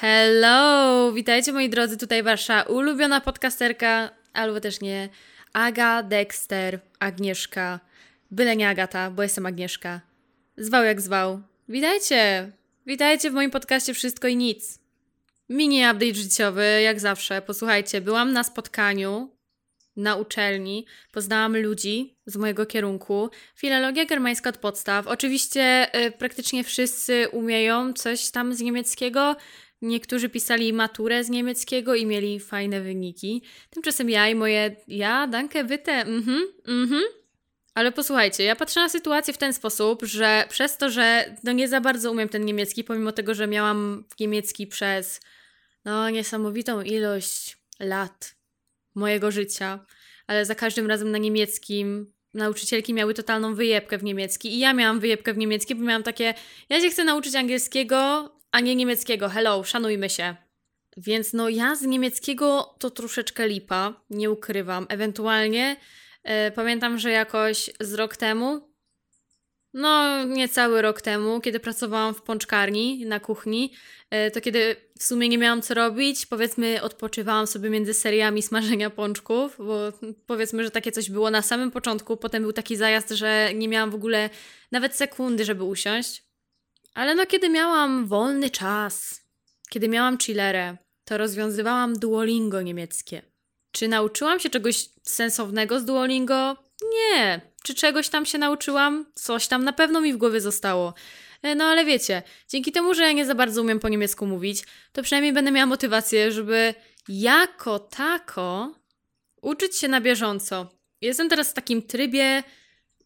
Hello! Witajcie moi drodzy, tutaj wasza ulubiona podcasterka, albo też nie, Aga, Dexter, Agnieszka, byle nie Agata, bo jestem Agnieszka. Zwał jak zwał. Witajcie! Witajcie w moim podcaście Wszystko i Nic. Mini update życiowy, jak zawsze. Posłuchajcie, byłam na spotkaniu na uczelni, poznałam ludzi z mojego kierunku. Filologia germańska od podstaw. Oczywiście y, praktycznie wszyscy umieją coś tam z niemieckiego. Niektórzy pisali maturę z niemieckiego i mieli fajne wyniki. Tymczasem ja i moje ja, danke, bitte, mhm, mhm. Ale posłuchajcie, ja patrzę na sytuację w ten sposób, że przez to, że no nie za bardzo umiem ten niemiecki, pomimo tego, że miałam niemiecki przez no niesamowitą ilość lat mojego życia, ale za każdym razem na niemieckim nauczycielki miały totalną wyjebkę w niemiecki i ja miałam wyjebkę w niemiecki, bo miałam takie, ja się chcę nauczyć angielskiego, a nie niemieckiego. Hello, szanujmy się. Więc no ja z niemieckiego to troszeczkę lipa, nie ukrywam. Ewentualnie e, pamiętam, że jakoś z rok temu, no niecały rok temu, kiedy pracowałam w pączkarni na kuchni, e, to kiedy w sumie nie miałam co robić, powiedzmy odpoczywałam sobie między seriami smażenia pączków, bo powiedzmy, że takie coś było na samym początku, potem był taki zajazd, że nie miałam w ogóle nawet sekundy, żeby usiąść. Ale no, kiedy miałam wolny czas, kiedy miałam chillerę, to rozwiązywałam Duolingo niemieckie. Czy nauczyłam się czegoś sensownego z Duolingo? Nie. Czy czegoś tam się nauczyłam? Coś tam na pewno mi w głowie zostało. E, no ale wiecie, dzięki temu, że ja nie za bardzo umiem po niemiecku mówić, to przynajmniej będę miała motywację, żeby jako tako uczyć się na bieżąco. Jestem teraz w takim trybie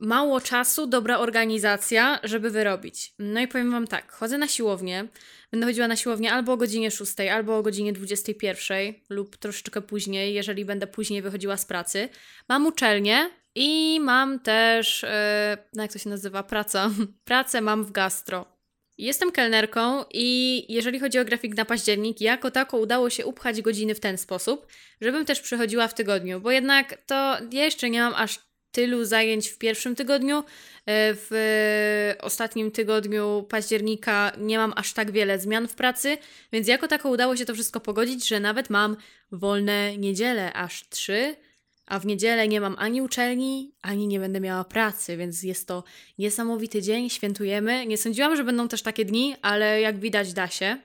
mało czasu, dobra organizacja, żeby wyrobić. No i powiem Wam tak, chodzę na siłownię, będę chodziła na siłownię albo o godzinie 6, albo o godzinie 21 lub troszeczkę później, jeżeli będę później wychodziła z pracy. Mam uczelnię i mam też, yy, jak to się nazywa, praca. Pracę mam w gastro. Jestem kelnerką i jeżeli chodzi o grafik na październik, jako tako udało się upchać godziny w ten sposób, żebym też przychodziła w tygodniu, bo jednak to ja jeszcze nie mam aż tylu zajęć w pierwszym tygodniu. E, w ostatnim tygodniu października nie mam aż tak wiele zmian w pracy, więc jako tako udało się to wszystko pogodzić, że nawet mam wolne niedziele, aż trzy, a w niedzielę nie mam ani uczelni, ani nie będę miała pracy, więc jest to niesamowity dzień, świętujemy. Nie sądziłam, że będą też takie dni, ale jak widać da się.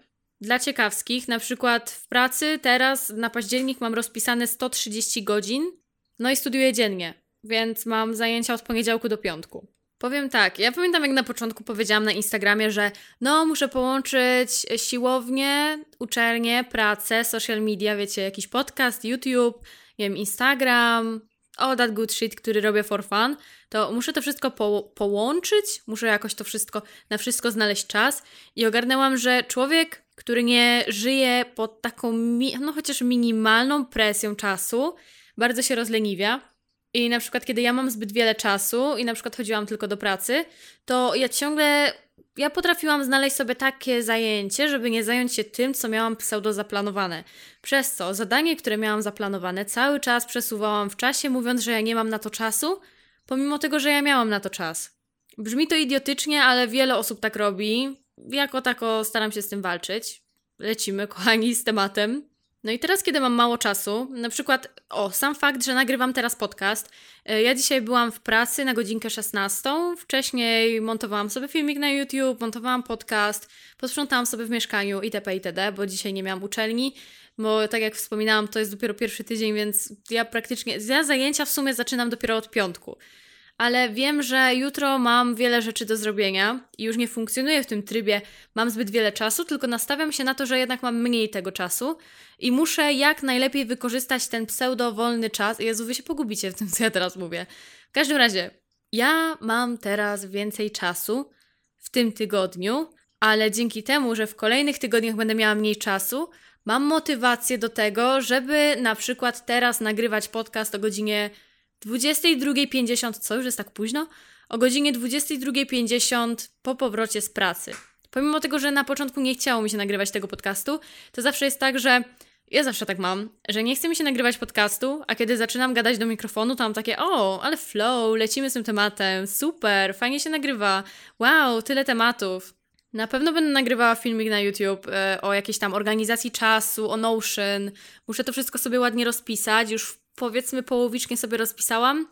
Dla ciekawskich, na przykład w pracy teraz na październik mam rozpisane 130 godzin, no i studiuję dziennie więc mam zajęcia od poniedziałku do piątku. Powiem tak, ja pamiętam jak na początku powiedziałam na Instagramie, że no muszę połączyć siłownię, uczelnię, pracę, social media, wiecie, jakiś podcast, YouTube, nie wiem, Instagram, all that good shit, który robię for fun, to muszę to wszystko po połączyć, muszę jakoś to wszystko, na wszystko znaleźć czas i ogarnęłam, że człowiek, który nie żyje pod taką, no chociaż minimalną presją czasu, bardzo się rozleniwia i na przykład, kiedy ja mam zbyt wiele czasu i na przykład chodziłam tylko do pracy, to ja ciągle. Ja potrafiłam znaleźć sobie takie zajęcie, żeby nie zająć się tym, co miałam pseudo zaplanowane. Przez co zadanie, które miałam zaplanowane, cały czas przesuwałam w czasie, mówiąc, że ja nie mam na to czasu, pomimo tego, że ja miałam na to czas. Brzmi to idiotycznie, ale wiele osób tak robi. Jako tako staram się z tym walczyć. Lecimy, kochani, z tematem. No i teraz, kiedy mam mało czasu, na przykład, o, sam fakt, że nagrywam teraz podcast. E, ja dzisiaj byłam w pracy na godzinkę 16. Wcześniej montowałam sobie filmik na YouTube, montowałam podcast, posprzątałam sobie w mieszkaniu itp. itd., bo dzisiaj nie miałam uczelni. Bo tak jak wspominałam, to jest dopiero pierwszy tydzień, więc ja praktycznie. Ja zajęcia w sumie zaczynam dopiero od piątku ale wiem, że jutro mam wiele rzeczy do zrobienia i już nie funkcjonuję w tym trybie, mam zbyt wiele czasu, tylko nastawiam się na to, że jednak mam mniej tego czasu i muszę jak najlepiej wykorzystać ten pseudo-wolny czas. Jezu, wy się pogubicie w tym, co ja teraz mówię. W każdym razie, ja mam teraz więcej czasu w tym tygodniu, ale dzięki temu, że w kolejnych tygodniach będę miała mniej czasu, mam motywację do tego, żeby na przykład teraz nagrywać podcast o godzinie 22.50, co już jest tak późno? O godzinie 22.50 po powrocie z pracy. Pomimo tego, że na początku nie chciało mi się nagrywać tego podcastu, to zawsze jest tak, że ja zawsze tak mam, że nie chce mi się nagrywać podcastu, a kiedy zaczynam gadać do mikrofonu, to mam takie, o, ale flow, lecimy z tym tematem, super, fajnie się nagrywa, wow, tyle tematów. Na pewno będę nagrywała filmik na YouTube e, o jakiejś tam organizacji czasu, o Notion. Muszę to wszystko sobie ładnie rozpisać. Już powiedzmy połowicznie sobie rozpisałam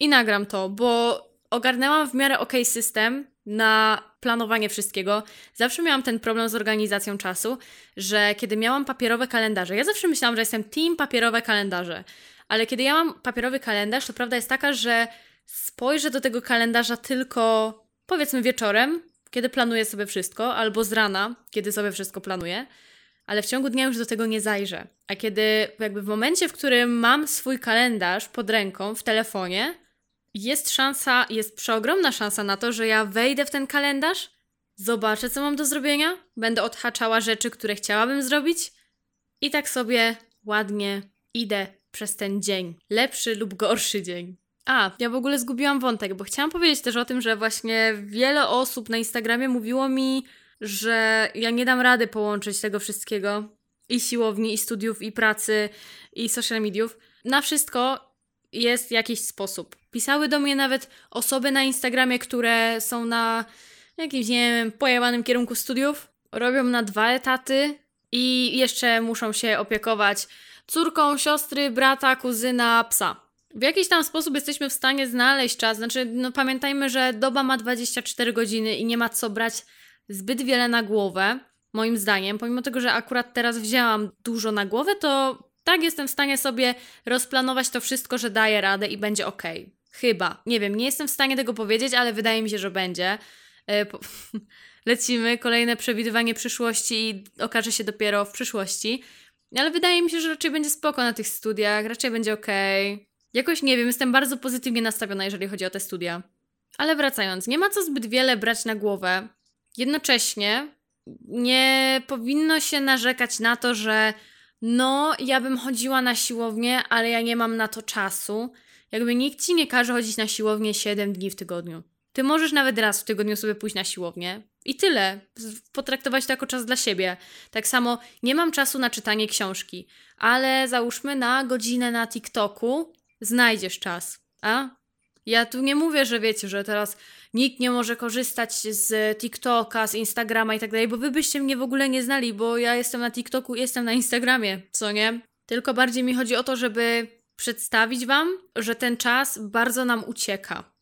i nagram to, bo ogarnęłam w miarę ok system na planowanie wszystkiego. Zawsze miałam ten problem z organizacją czasu, że kiedy miałam papierowe kalendarze, ja zawsze myślałam, że jestem team papierowe kalendarze, ale kiedy ja mam papierowy kalendarz, to prawda jest taka, że spojrzę do tego kalendarza tylko powiedzmy wieczorem, kiedy planuję sobie wszystko, albo z rana, kiedy sobie wszystko planuję, ale w ciągu dnia już do tego nie zajrzę. A kiedy jakby w momencie, w którym mam swój kalendarz pod ręką w telefonie, jest szansa, jest przeogromna szansa na to, że ja wejdę w ten kalendarz, zobaczę, co mam do zrobienia, będę odhaczała rzeczy, które chciałabym zrobić i tak sobie ładnie idę przez ten dzień. Lepszy lub gorszy dzień. A, ja w ogóle zgubiłam wątek, bo chciałam powiedzieć też o tym, że właśnie wiele osób na Instagramie mówiło mi, że ja nie dam rady połączyć tego wszystkiego i siłowni, i studiów, i pracy, i social mediów. Na wszystko jest jakiś sposób. Pisały do mnie nawet osoby na Instagramie, które są na jakimś, nie wiem, pojebanym kierunku studiów, robią na dwa etaty i jeszcze muszą się opiekować córką, siostry, brata, kuzyna, psa. W jakiś tam sposób jesteśmy w stanie znaleźć czas. Znaczy, no pamiętajmy, że doba ma 24 godziny i nie ma co brać zbyt wiele na głowę, moim zdaniem. Pomimo tego, że akurat teraz wzięłam dużo na głowę, to tak jestem w stanie sobie rozplanować to wszystko, że daję radę i będzie ok. Chyba. Nie wiem, nie jestem w stanie tego powiedzieć, ale wydaje mi się, że będzie. E, lecimy, kolejne przewidywanie przyszłości i okaże się dopiero w przyszłości. Ale wydaje mi się, że raczej będzie spoko na tych studiach, raczej będzie ok. Jakoś nie wiem, jestem bardzo pozytywnie nastawiona, jeżeli chodzi o te studia. Ale wracając, nie ma co zbyt wiele brać na głowę. Jednocześnie nie powinno się narzekać na to, że no, ja bym chodziła na siłownię, ale ja nie mam na to czasu. Jakby nikt ci nie każe chodzić na siłownię 7 dni w tygodniu. Ty możesz nawet raz w tygodniu sobie pójść na siłownię i tyle. Potraktować to jako czas dla siebie. Tak samo nie mam czasu na czytanie książki, ale załóżmy na godzinę na TikToku znajdziesz czas. A? Ja tu nie mówię, że wiecie, że teraz nikt nie może korzystać z TikToka, z Instagrama i tak dalej, bo wy byście mnie w ogóle nie znali, bo ja jestem na TikToku, jestem na Instagramie, co nie? Tylko bardziej mi chodzi o to, żeby przedstawić wam, że ten czas bardzo nam ucieka.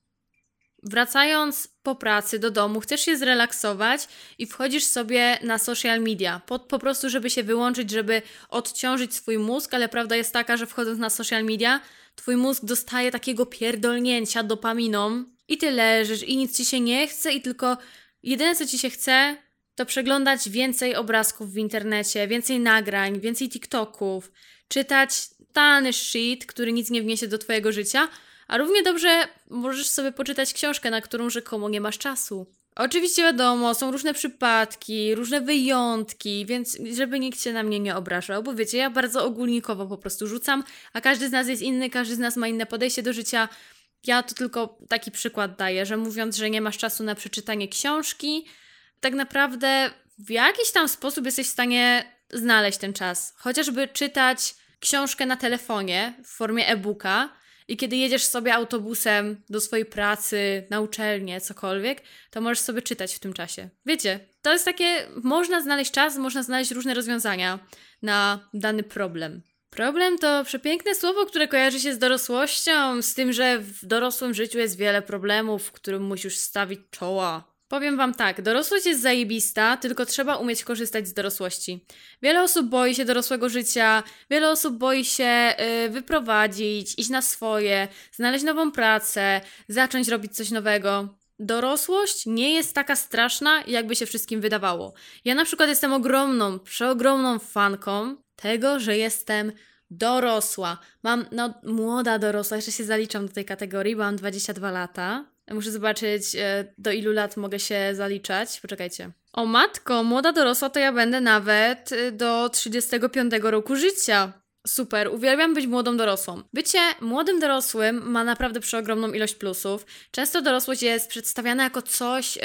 Wracając po pracy do domu, chcesz się zrelaksować i wchodzisz sobie na social media, po, po prostu, żeby się wyłączyć, żeby odciążyć swój mózg, ale prawda jest taka, że wchodząc na social media, twój mózg dostaje takiego pierdolnięcia dopaminą i ty leżysz i nic ci się nie chce i tylko jedyne co ci się chce, to przeglądać więcej obrazków w internecie, więcej nagrań, więcej TikToków, czytać tany shit, który nic nie wniesie do twojego życia, a równie dobrze możesz sobie poczytać książkę, na którą rzekomo nie masz czasu. Oczywiście wiadomo, są różne przypadki, różne wyjątki, więc żeby nikt się na mnie nie obrażał, bo wiecie, ja bardzo ogólnikowo po prostu rzucam, a każdy z nas jest inny, każdy z nas ma inne podejście do życia. Ja to tylko taki przykład daję, że mówiąc, że nie masz czasu na przeczytanie książki, tak naprawdę w jakiś tam sposób jesteś w stanie znaleźć ten czas. Chociażby czytać książkę na telefonie w formie e-booka, i kiedy jedziesz sobie autobusem do swojej pracy, na uczelnię, cokolwiek, to możesz sobie czytać w tym czasie. Wiecie, to jest takie, można znaleźć czas, można znaleźć różne rozwiązania na dany problem. Problem to przepiękne słowo, które kojarzy się z dorosłością, z tym, że w dorosłym życiu jest wiele problemów, którym musisz stawić czoła. Powiem wam tak, dorosłość jest zajebista, tylko trzeba umieć korzystać z dorosłości. Wiele osób boi się dorosłego życia, wiele osób boi się yy, wyprowadzić, iść na swoje, znaleźć nową pracę, zacząć robić coś nowego. Dorosłość nie jest taka straszna, jakby się wszystkim wydawało. Ja na przykład jestem ogromną, przeogromną fanką tego, że jestem dorosła. Mam, no, młoda dorosła, jeszcze się zaliczam do tej kategorii, bo mam 22 lata. Muszę zobaczyć, e, do ilu lat mogę się zaliczać. Poczekajcie. O matko, młoda dorosła to ja będę nawet e, do 35 roku życia. Super, uwielbiam być młodą dorosłą. Bycie młodym dorosłym ma naprawdę przeogromną ilość plusów. Często dorosłość jest przedstawiana jako coś, yy,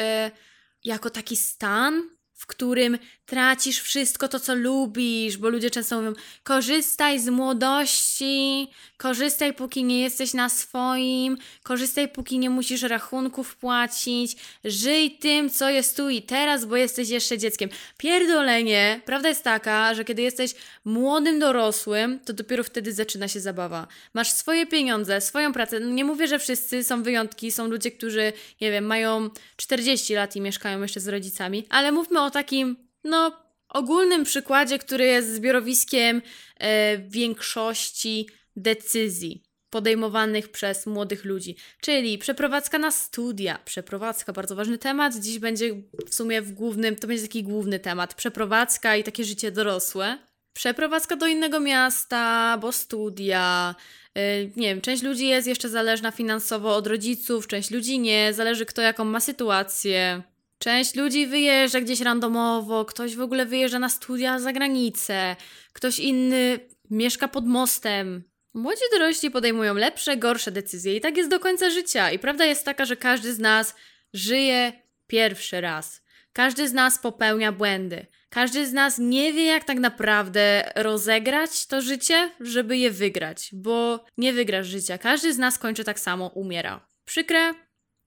jako taki stan, w którym tracisz wszystko to, co lubisz, bo ludzie często mówią: korzystaj z młodości, korzystaj, póki nie jesteś na swoim, korzystaj, póki nie musisz rachunków płacić, żyj tym, co jest tu i teraz, bo jesteś jeszcze dzieckiem. Pierdolenie, prawda jest taka, że kiedy jesteś młodym dorosłym, to dopiero wtedy zaczyna się zabawa. Masz swoje pieniądze, swoją pracę. Nie mówię, że wszyscy są wyjątki, są ludzie, którzy, nie wiem, mają 40 lat i mieszkają jeszcze z rodzicami, ale mówmy o takim, no, ogólnym przykładzie, który jest zbiorowiskiem e, większości decyzji podejmowanych przez młodych ludzi, czyli przeprowadzka na studia. Przeprowadzka, bardzo ważny temat. Dziś będzie w sumie w głównym, to będzie taki główny temat. Przeprowadzka i takie życie dorosłe. Przeprowadzka do innego miasta, bo studia. Yy, nie wiem, część ludzi jest jeszcze zależna finansowo od rodziców, część ludzi nie, zależy kto jaką ma sytuację. Część ludzi wyjeżdża gdzieś randomowo, ktoś w ogóle wyjeżdża na studia za granicę, ktoś inny mieszka pod mostem. Młodzi dorośli podejmują lepsze, gorsze decyzje i tak jest do końca życia. I prawda jest taka, że każdy z nas żyje pierwszy raz. Każdy z nas popełnia błędy. Każdy z nas nie wie, jak tak naprawdę rozegrać to życie, żeby je wygrać, bo nie wygrasz życia. Każdy z nas kończy tak samo, umiera. Przykre,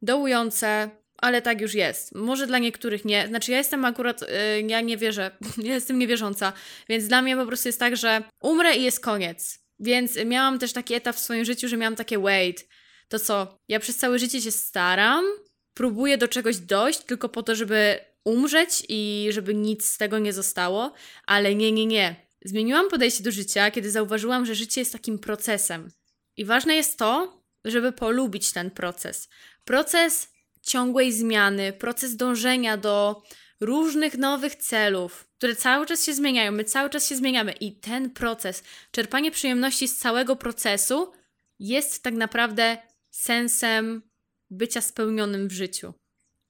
dołujące, ale tak już jest. Może dla niektórych nie. Znaczy, ja jestem akurat, yy, ja nie wierzę, ja jestem niewierząca, więc dla mnie po prostu jest tak, że umrę i jest koniec. Więc miałam też taki etap w swoim życiu, że miałam takie wait, to co, ja przez całe życie się staram, próbuję do czegoś dojść tylko po to, żeby umrzeć i żeby nic z tego nie zostało, ale nie, nie, nie. Zmieniłam podejście do życia, kiedy zauważyłam, że życie jest takim procesem. I ważne jest to, żeby polubić ten proces. Proces ciągłej zmiany, proces dążenia do różnych nowych celów, które cały czas się zmieniają, my cały czas się zmieniamy i ten proces, czerpanie przyjemności z całego procesu jest tak naprawdę sensem bycia spełnionym w życiu.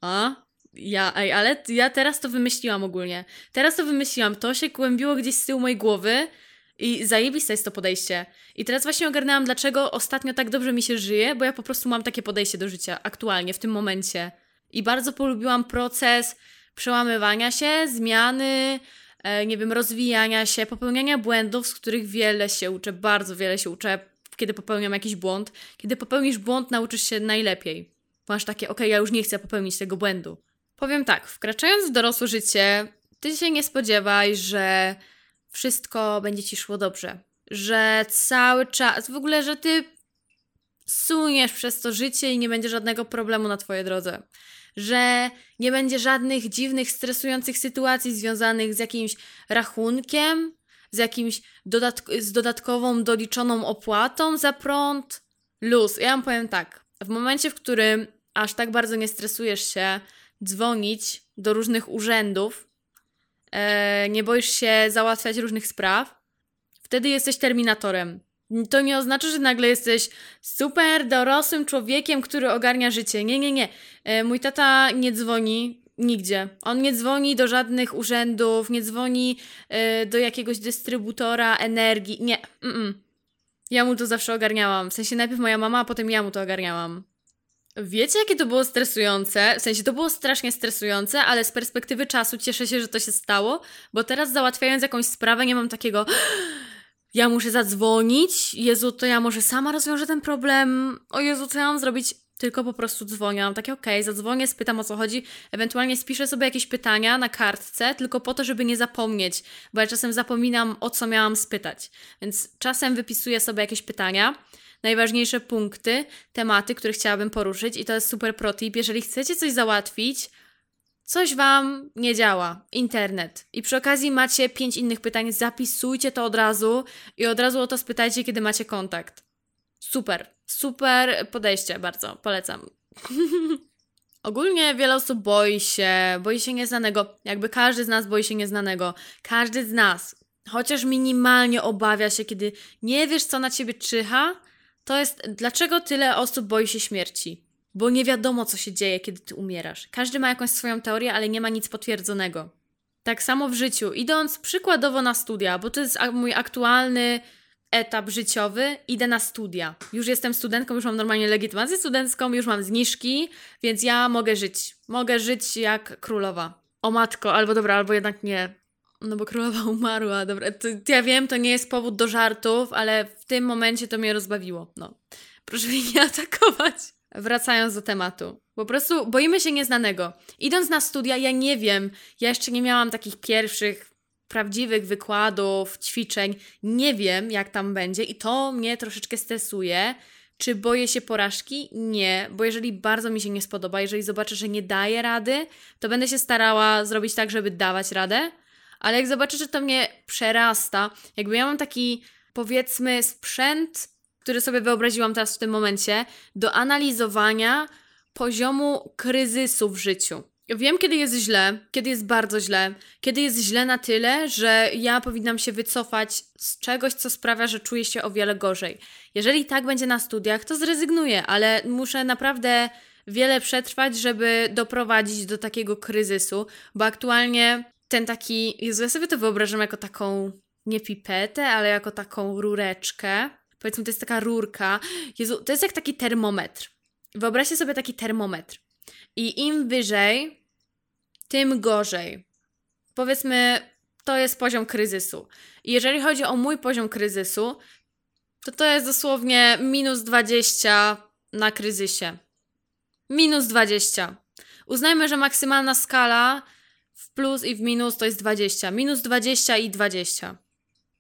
A? Ja, ej, ale ja teraz to wymyśliłam ogólnie. Teraz to wymyśliłam, to się kłębiło gdzieś z tyłu mojej głowy i zajebiste jest to podejście. I teraz właśnie ogarnęłam, dlaczego ostatnio tak dobrze mi się żyje, bo ja po prostu mam takie podejście do życia aktualnie, w tym momencie. I bardzo polubiłam proces przełamywania się, zmiany, e, nie wiem, rozwijania się, popełniania błędów, z których wiele się uczę, bardzo wiele się uczę, kiedy popełniam jakiś błąd. Kiedy popełnisz błąd, nauczysz się najlepiej. Masz takie, okej, okay, ja już nie chcę popełnić tego błędu. Powiem tak, wkraczając w dorosłe życie, ty się nie spodziewaj, że wszystko będzie ci szło dobrze. Że cały czas, w ogóle, że ty suniesz przez to życie i nie będzie żadnego problemu na twojej drodze że nie będzie żadnych dziwnych, stresujących sytuacji związanych z jakimś rachunkiem, z jakimś dodatk z dodatkową doliczoną opłatą za prąd. Luz. Ja wam powiem tak. W momencie, w którym aż tak bardzo nie stresujesz się dzwonić do różnych urzędów, nie boisz się załatwiać różnych spraw, wtedy jesteś terminatorem. To nie oznacza, że nagle jesteś super dorosłym człowiekiem, który ogarnia życie. Nie, nie, nie. E, mój tata nie dzwoni nigdzie. On nie dzwoni do żadnych urzędów, nie dzwoni e, do jakiegoś dystrybutora energii. Nie. Mm -mm. Ja mu to zawsze ogarniałam. W sensie najpierw moja mama, a potem ja mu to ogarniałam. Wiecie, jakie to było stresujące? W sensie to było strasznie stresujące, ale z perspektywy czasu cieszę się, że to się stało, bo teraz załatwiając jakąś sprawę, nie mam takiego ja muszę zadzwonić, Jezu, to ja może sama rozwiążę ten problem, o Jezu, co ja mam zrobić? Tylko po prostu dzwonię, mam takie okej, okay, zadzwonię, spytam o co chodzi, ewentualnie spiszę sobie jakieś pytania na kartce, tylko po to, żeby nie zapomnieć, bo ja czasem zapominam o co miałam spytać, więc czasem wypisuję sobie jakieś pytania, najważniejsze punkty, tematy, które chciałabym poruszyć i to jest super protip, jeżeli chcecie coś załatwić, coś Wam nie działa, internet. I przy okazji macie pięć innych pytań, zapisujcie to od razu i od razu o to spytajcie, kiedy macie kontakt. Super, super podejście, bardzo polecam. Ogólnie wiele osób boi się, boi się nieznanego. Jakby każdy z nas boi się nieznanego. Każdy z nas, chociaż minimalnie obawia się, kiedy nie wiesz, co na ciebie czyha, to jest dlaczego tyle osób boi się śmierci bo nie wiadomo, co się dzieje, kiedy ty umierasz. Każdy ma jakąś swoją teorię, ale nie ma nic potwierdzonego. Tak samo w życiu. Idąc przykładowo na studia, bo to jest mój aktualny etap życiowy, idę na studia. Już jestem studentką, już mam normalnie legitymację studencką, już mam zniżki, więc ja mogę żyć. Mogę żyć jak królowa. O matko, albo dobra, albo jednak nie. No bo królowa umarła, dobra. To, ja wiem, to nie jest powód do żartów, ale w tym momencie to mnie rozbawiło. No. Proszę mnie nie atakować. Wracając do tematu. Po prostu boimy się nieznanego. Idąc na studia, ja nie wiem, ja jeszcze nie miałam takich pierwszych prawdziwych wykładów, ćwiczeń. Nie wiem, jak tam będzie i to mnie troszeczkę stresuje. Czy boję się porażki? Nie, bo jeżeli bardzo mi się nie spodoba, jeżeli zobaczę, że nie daję rady, to będę się starała zrobić tak, żeby dawać radę. Ale jak zobaczę, że to mnie przerasta, jakby ja mam taki powiedzmy sprzęt, który sobie wyobraziłam teraz w tym momencie, do analizowania poziomu kryzysu w życiu. Wiem, kiedy jest źle, kiedy jest bardzo źle, kiedy jest źle na tyle, że ja powinnam się wycofać z czegoś, co sprawia, że czuję się o wiele gorzej. Jeżeli tak będzie na studiach, to zrezygnuję, ale muszę naprawdę wiele przetrwać, żeby doprowadzić do takiego kryzysu, bo aktualnie ten taki, Jezu, ja sobie to wyobrażam jako taką, nie pipetę, ale jako taką rureczkę. Powiedzmy, to jest taka rurka. Jezu, to jest jak taki termometr. Wyobraźcie sobie taki termometr. I im wyżej, tym gorzej. Powiedzmy, to jest poziom kryzysu. I jeżeli chodzi o mój poziom kryzysu, to to jest dosłownie minus 20 na kryzysie. Minus 20. Uznajmy, że maksymalna skala plus i w minus to jest 20. Minus 20 i 20.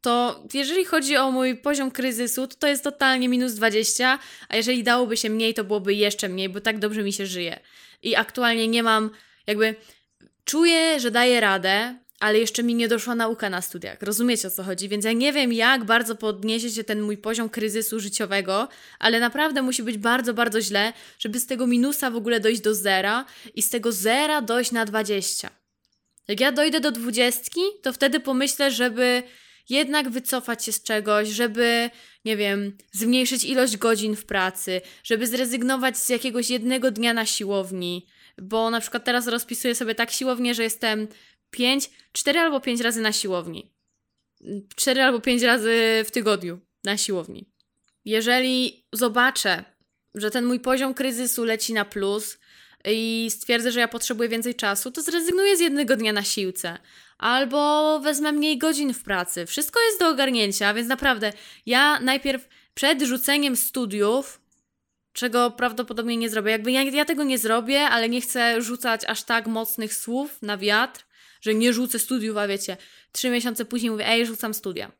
To jeżeli chodzi o mój poziom kryzysu, to to jest totalnie minus 20, a jeżeli dałoby się mniej, to byłoby jeszcze mniej, bo tak dobrze mi się żyje. I aktualnie nie mam, jakby czuję, że daję radę, ale jeszcze mi nie doszła nauka na studiach. Rozumiecie o co chodzi? Więc ja nie wiem, jak bardzo podniesie się ten mój poziom kryzysu życiowego, ale naprawdę musi być bardzo, bardzo źle, żeby z tego minusa w ogóle dojść do zera i z tego zera dojść na 20. Jak ja dojdę do dwudziestki, to wtedy pomyślę, żeby jednak wycofać się z czegoś, żeby, nie wiem, zmniejszyć ilość godzin w pracy, żeby zrezygnować z jakiegoś jednego dnia na siłowni, bo na przykład teraz rozpisuję sobie tak siłownię, że jestem 5, 4 albo 5 razy na siłowni. 4 albo 5 razy w tygodniu na siłowni. Jeżeli zobaczę, że ten mój poziom kryzysu leci na plus, i stwierdzę, że ja potrzebuję więcej czasu, to zrezygnuję z jednego dnia na siłce. Albo wezmę mniej godzin w pracy. Wszystko jest do ogarnięcia, więc naprawdę ja najpierw przed rzuceniem studiów, czego prawdopodobnie nie zrobię, jakby ja, ja tego nie zrobię, ale nie chcę rzucać aż tak mocnych słów na wiatr, że nie rzucę studiów, a wiecie, trzy miesiące później mówię, ej, rzucam studia.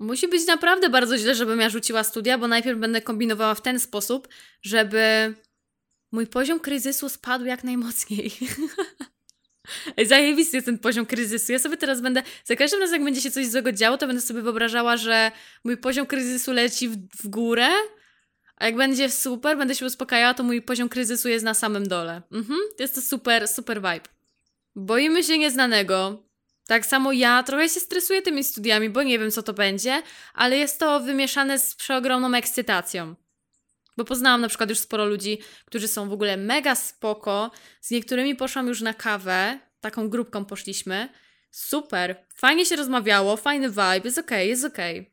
Musi być naprawdę bardzo źle, żebym ja rzuciła studia, bo najpierw będę kombinowała w ten sposób, żeby mój poziom kryzysu spadł jak najmocniej. Zajebisty jest ten poziom kryzysu. Ja sobie teraz będę, za każdym razem jak będzie się coś złego działo, to będę sobie wyobrażała, że mój poziom kryzysu leci w, w górę, a jak będzie super, będę się uspokajała, to mój poziom kryzysu jest na samym dole. Mhm, jest to super, super vibe. Boimy się nieznanego. Tak samo ja trochę się stresuję tymi studiami, bo nie wiem, co to będzie, ale jest to wymieszane z przeogromną ekscytacją. Bo poznałam na przykład już sporo ludzi, którzy są w ogóle mega spoko. Z niektórymi poszłam już na kawę, taką grupką poszliśmy. Super, fajnie się rozmawiało, fajny vibe, jest okej, okay, jest okej. Okay.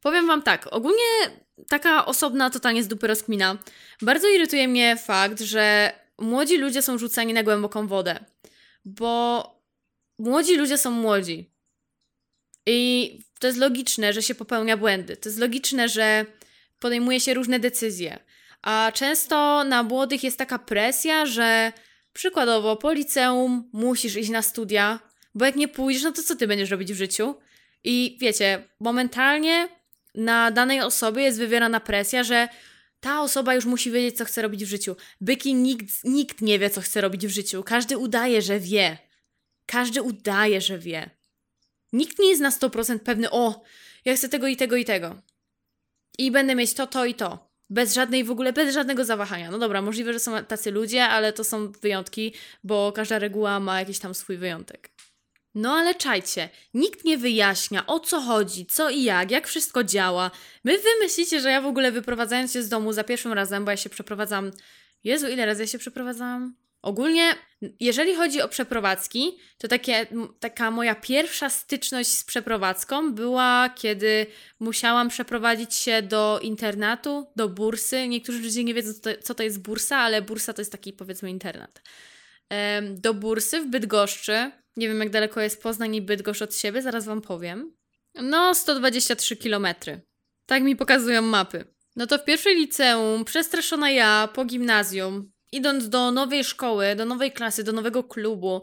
Powiem wam tak, ogólnie taka osobna, totalnie z dupy rozkmina. Bardzo irytuje mnie fakt, że młodzi ludzie są rzucani na głęboką wodę. Bo młodzi ludzie są młodzi. I to jest logiczne, że się popełnia błędy. To jest logiczne, że podejmuje się różne decyzje. A często na młodych jest taka presja, że przykładowo po liceum musisz iść na studia, bo jak nie pójdziesz, no to co ty będziesz robić w życiu? I wiecie, momentalnie na danej osobie jest wywierana presja, że ta osoba już musi wiedzieć, co chce robić w życiu. Byki nikt, nikt nie wie, co chce robić w życiu. Każdy udaje, że wie. Każdy udaje, że wie. Nikt nie jest na 100% pewny, o, ja chcę tego i tego i tego i będę mieć to, to i to. Bez żadnej w ogóle, bez żadnego zawahania. No dobra, możliwe, że są tacy ludzie, ale to są wyjątki, bo każda reguła ma jakiś tam swój wyjątek. No ale czajcie, nikt nie wyjaśnia o co chodzi, co i jak, jak wszystko działa. My wymyślicie, że ja w ogóle wyprowadzając się z domu za pierwszym razem, bo ja się przeprowadzam. Jezu, ile razy ja się przeprowadzam? Ogólnie, jeżeli chodzi o przeprowadzki, to takie, taka moja pierwsza styczność z przeprowadzką była, kiedy musiałam przeprowadzić się do internatu, do bursy. Niektórzy ludzie nie wiedzą, co to, jest bursa, ale bursa to jest taki, powiedzmy, internat. do bursy w Bydgoszczy. Nie wiem, jak daleko jest Poznań i Bydgoszcz od siebie, zaraz wam powiem. No, 123 kilometry. Tak mi pokazują mapy. No to w pierwszej liceum, przestraszona ja po gimnazjum, idąc do nowej szkoły, do nowej klasy, do nowego klubu,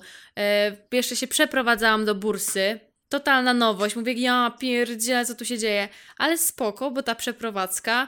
jeszcze się przeprowadzałam do bursy. Totalna nowość. Mówię, ja pierdzielę, co tu się dzieje. Ale spoko, bo ta przeprowadzka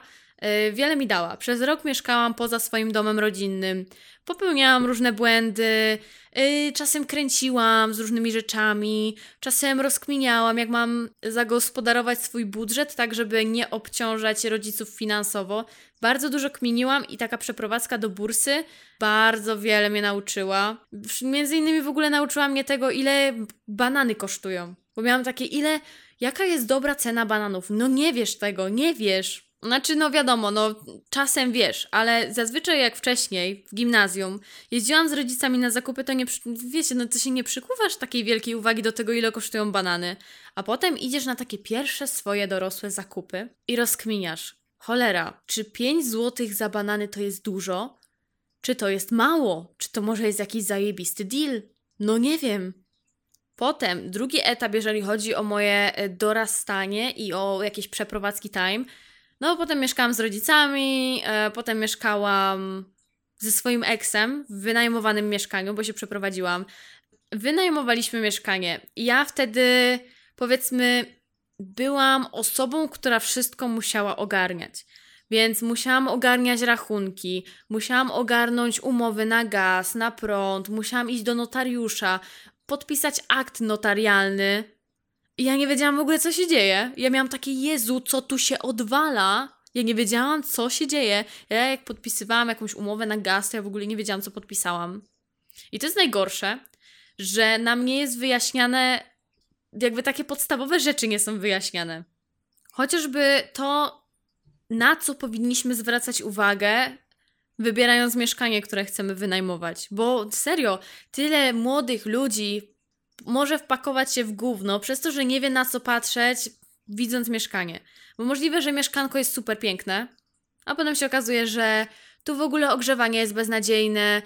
wiele mi dała. Przez rok mieszkałam poza swoim domem rodzinnym. Popełniałam różne błędy, yy, czasem kręciłam z różnymi rzeczami, czasem rozkminiałam, jak mam zagospodarować swój budżet, tak żeby nie obciążać rodziców finansowo. Bardzo dużo kminiłam i taka przeprowadzka do bursy bardzo wiele mnie nauczyła. Między innymi w ogóle nauczyła mnie tego, ile banany kosztują. Bo miałam takie, ile, jaka jest dobra cena bananów? No nie wiesz tego, nie wiesz. Znaczy, no wiadomo, no czasem wiesz, ale zazwyczaj jak wcześniej w gimnazjum jeździłam z rodzicami na zakupy, to nie, wiecie, no to się nie przykuwasz takiej wielkiej uwagi do tego, ile kosztują banany. A potem idziesz na takie pierwsze swoje dorosłe zakupy i rozkminiasz. Cholera, czy 5 złotych za banany to jest dużo? Czy to jest mało? Czy to może jest jakiś zajebisty deal? No nie wiem. Potem drugi etap, jeżeli chodzi o moje e, dorastanie i o jakieś przeprowadzki time, no, potem mieszkałam z rodzicami, e, potem mieszkałam ze swoim eksem w wynajmowanym mieszkaniu, bo się przeprowadziłam. Wynajmowaliśmy mieszkanie. Ja wtedy, powiedzmy, byłam osobą, która wszystko musiała ogarniać. Więc musiałam ogarniać rachunki, musiałam ogarnąć umowy na gaz, na prąd, musiałam iść do notariusza, podpisać akt notarialny, i ja nie wiedziałam w ogóle, co się dzieje. Ja miałam takie, Jezu, co tu się odwala? Ja nie wiedziałam, co się dzieje. Ja jak podpisywałam jakąś umowę na gaz, to ja w ogóle nie wiedziałam, co podpisałam. I to jest najgorsze, że nam nie jest wyjaśniane, jakby takie podstawowe rzeczy nie są wyjaśniane. Chociażby to, na co powinniśmy zwracać uwagę, wybierając mieszkanie, które chcemy wynajmować. Bo serio, tyle młodych ludzi może wpakować się w gówno przez to, że nie wie na co patrzeć, widząc mieszkanie. Bo możliwe, że mieszkanko jest super piękne, a potem się okazuje, że tu w ogóle ogrzewanie jest beznadziejne,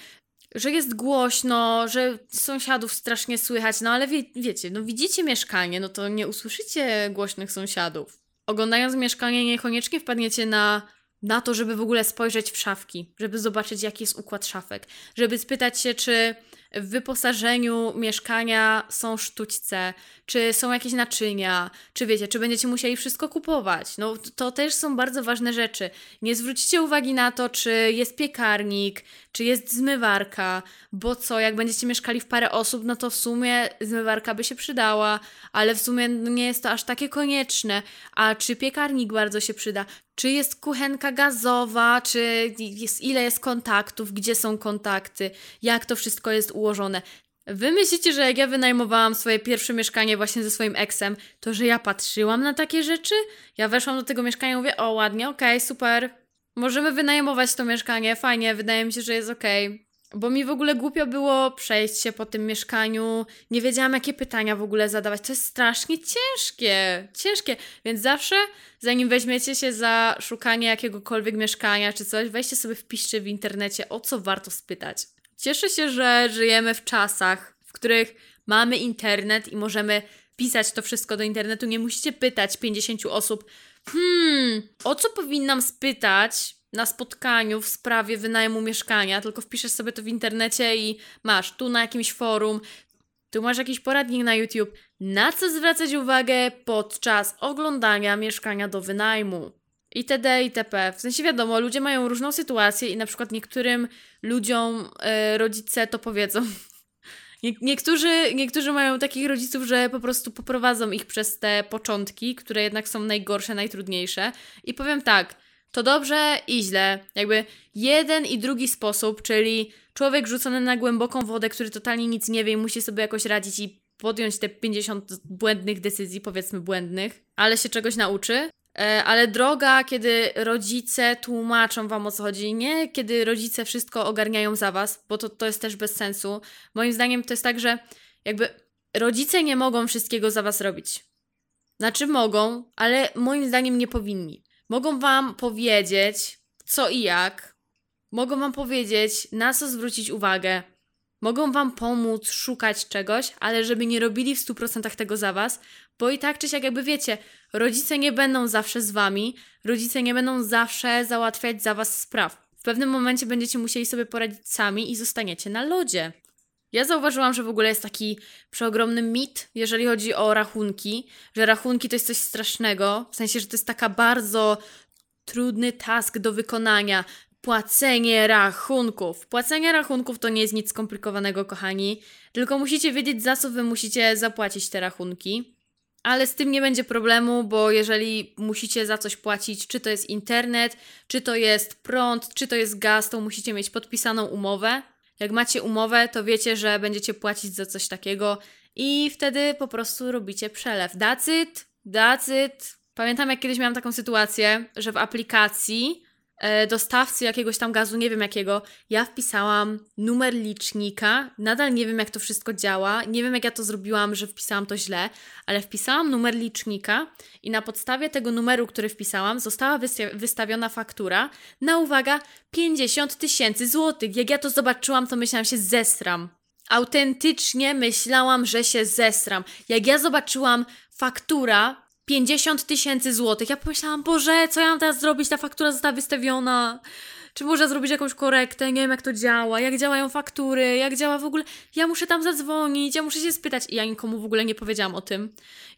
że jest głośno, że sąsiadów strasznie słychać, no ale wie, wiecie, no widzicie mieszkanie, no to nie usłyszycie głośnych sąsiadów. Oglądając mieszkanie niekoniecznie wpadniecie na, na to, żeby w ogóle spojrzeć w szafki, żeby zobaczyć jaki jest układ szafek, żeby spytać się, czy w wyposażeniu mieszkania są sztućce, czy są jakieś naczynia, czy wiecie, czy będziecie musieli wszystko kupować. No to też są bardzo ważne rzeczy. Nie zwrócicie uwagi na to, czy jest piekarnik, czy jest zmywarka, bo co, jak będziecie mieszkali w parę osób, no to w sumie zmywarka by się przydała, ale w sumie nie jest to aż takie konieczne. A czy piekarnik bardzo się przyda? Czy jest kuchenka gazowa, czy jest, ile jest kontaktów, gdzie są kontakty, jak to wszystko jest ułożone. Wy myślicie, że jak ja wynajmowałam swoje pierwsze mieszkanie właśnie ze swoim eksem, to że ja patrzyłam na takie rzeczy? Ja weszłam do tego mieszkania i mówię, o ładnie, okej, okay, super, możemy wynajmować to mieszkanie, fajnie, wydaje mi się, że jest okej. Okay. Bo mi w ogóle głupio było przejść się po tym mieszkaniu, nie wiedziałam jakie pytania w ogóle zadawać. To jest strasznie ciężkie, ciężkie. Więc zawsze, zanim weźmiecie się za szukanie jakiegokolwiek mieszkania czy coś, weźcie sobie wpiszcie w internecie, o co warto spytać. Cieszę się, że żyjemy w czasach, w których mamy internet i możemy pisać to wszystko do internetu. Nie musicie pytać 50 osób, hmm, o co powinnam spytać na spotkaniu w sprawie wynajmu mieszkania, tylko wpiszesz sobie to w internecie i masz tu na jakimś forum, tu masz jakiś poradnik na YouTube, na co zwracać uwagę podczas oglądania mieszkania do wynajmu. Itd. itp. W sensie wiadomo, ludzie mają różną sytuację i na przykład niektórym ludziom e, rodzice to powiedzą. Nie, niektórzy, niektórzy mają takich rodziców, że po prostu poprowadzą ich przez te początki, które jednak są najgorsze, najtrudniejsze. I powiem tak, to dobrze i źle. Jakby jeden i drugi sposób, czyli człowiek rzucony na głęboką wodę, który totalnie nic nie wie i musi sobie jakoś radzić i podjąć te 50 błędnych decyzji, powiedzmy błędnych, ale się czegoś nauczy. E, ale droga, kiedy rodzice tłumaczą wam o co chodzi, nie kiedy rodzice wszystko ogarniają za was, bo to, to jest też bez sensu. Moim zdaniem to jest tak, że jakby rodzice nie mogą wszystkiego za was robić. Znaczy mogą, ale moim zdaniem nie powinni. Mogą wam powiedzieć co i jak, mogą wam powiedzieć na co zwrócić uwagę, mogą Wam pomóc szukać czegoś, ale żeby nie robili w 100% tego za Was, bo i tak czy siak jakby wiecie, rodzice nie będą zawsze z Wami, rodzice nie będą zawsze załatwiać za Was spraw. W pewnym momencie będziecie musieli sobie poradzić sami i zostaniecie na lodzie. Ja zauważyłam, że w ogóle jest taki przeogromny mit, jeżeli chodzi o rachunki, że rachunki to jest coś strasznego, w sensie, że to jest taka bardzo trudny task do wykonania. Płacenie rachunków. Płacenie rachunków to nie jest nic skomplikowanego, kochani, tylko musicie wiedzieć, za co wy musicie zapłacić te rachunki. Ale z tym nie będzie problemu, bo jeżeli musicie za coś płacić, czy to jest internet, czy to jest prąd, czy to jest gaz, to musicie mieć podpisaną umowę. Jak macie umowę, to wiecie, że będziecie płacić za coś takiego i wtedy po prostu robicie przelew. That's it. Pamiętam, jak kiedyś miałam taką sytuację, że w aplikacji dostawcy jakiegoś tam gazu, nie wiem jakiego, ja wpisałam numer licznika. Nadal nie wiem, jak to wszystko działa. Nie wiem, jak ja to zrobiłam, że wpisałam to źle, ale wpisałam numer licznika i na podstawie tego numeru, który wpisałam, została wystawiona faktura na uwaga 50 tysięcy złotych. Jak ja to zobaczyłam, to myślałam się zesram. Autentycznie myślałam, że się zesram. Jak ja zobaczyłam faktura 50 tysięcy złotych. Ja pomyślałam, Boże, co ja mam teraz zrobić? Ta faktura została wystawiona. Czy można zrobić jakąś korektę? Nie wiem, jak to działa, jak działają faktury, jak działa w ogóle. Ja muszę tam zadzwonić, ja muszę się spytać. I ja nikomu w ogóle nie powiedziałam o tym.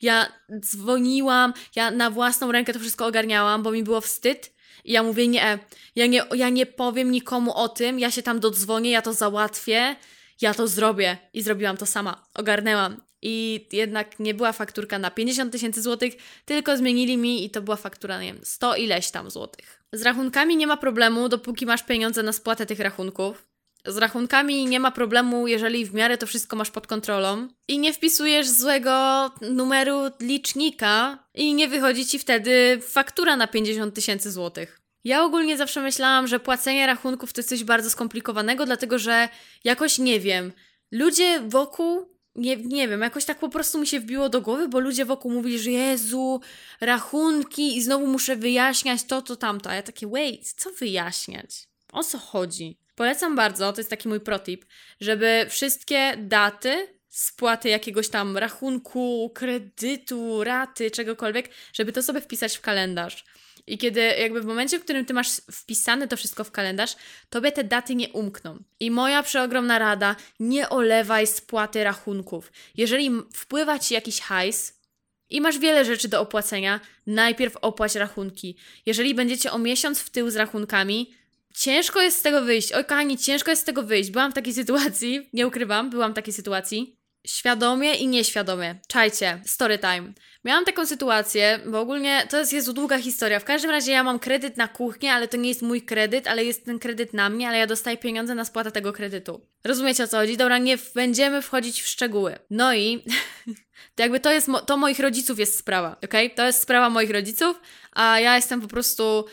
Ja dzwoniłam, ja na własną rękę to wszystko ogarniałam, bo mi było wstyd. I ja mówię, nie, ja nie, ja nie powiem nikomu o tym, ja się tam dodzwonię, ja to załatwię, ja to zrobię. I zrobiłam to sama, ogarnęłam i jednak nie była fakturka na 50 tysięcy złotych, tylko zmienili mi i to była faktura, nie wiem, 100 ileś tam złotych. Z rachunkami nie ma problemu, dopóki masz pieniądze na spłatę tych rachunków. Z rachunkami nie ma problemu, jeżeli w miarę to wszystko masz pod kontrolą i nie wpisujesz złego numeru licznika i nie wychodzi ci wtedy faktura na 50 tysięcy złotych. Ja ogólnie zawsze myślałam, że płacenie rachunków to jest coś bardzo skomplikowanego, dlatego że jakoś nie wiem. Ludzie wokół nie, nie wiem, jakoś tak po prostu mi się wbiło do głowy, bo ludzie wokół mówili, że Jezu, rachunki i znowu muszę wyjaśniać to, to, tamto. A ja takie, wait, co wyjaśniać? O co chodzi? Polecam bardzo, to jest taki mój protip, żeby wszystkie daty spłaty jakiegoś tam rachunku, kredytu, raty, czegokolwiek, żeby to sobie wpisać w kalendarz. I kiedy jakby w momencie, w którym ty masz wpisane to wszystko w kalendarz, tobie te daty nie umkną. I moja przeogromna rada, nie olewaj spłaty rachunków. Jeżeli wpływa ci jakiś hajs, i masz wiele rzeczy do opłacenia, najpierw opłać rachunki. Jeżeli będziecie o miesiąc w tył z rachunkami, ciężko jest z tego wyjść. Oj, kochani, ciężko jest z tego wyjść. Byłam w takiej sytuacji, nie ukrywam, byłam w takiej sytuacji. Świadomie i nieświadomie. Czajcie, story time. Miałam taką sytuację, bo ogólnie to jest Jezu długa historia. W każdym razie ja mam kredyt na kuchnię, ale to nie jest mój kredyt, ale jest ten kredyt na mnie, ale ja dostaję pieniądze na spłatę tego kredytu. Rozumiecie o co chodzi? Dobra, nie będziemy wchodzić w szczegóły. No i to jakby to jest, to moich rodziców jest sprawa, ok? To jest sprawa moich rodziców, a ja jestem po prostu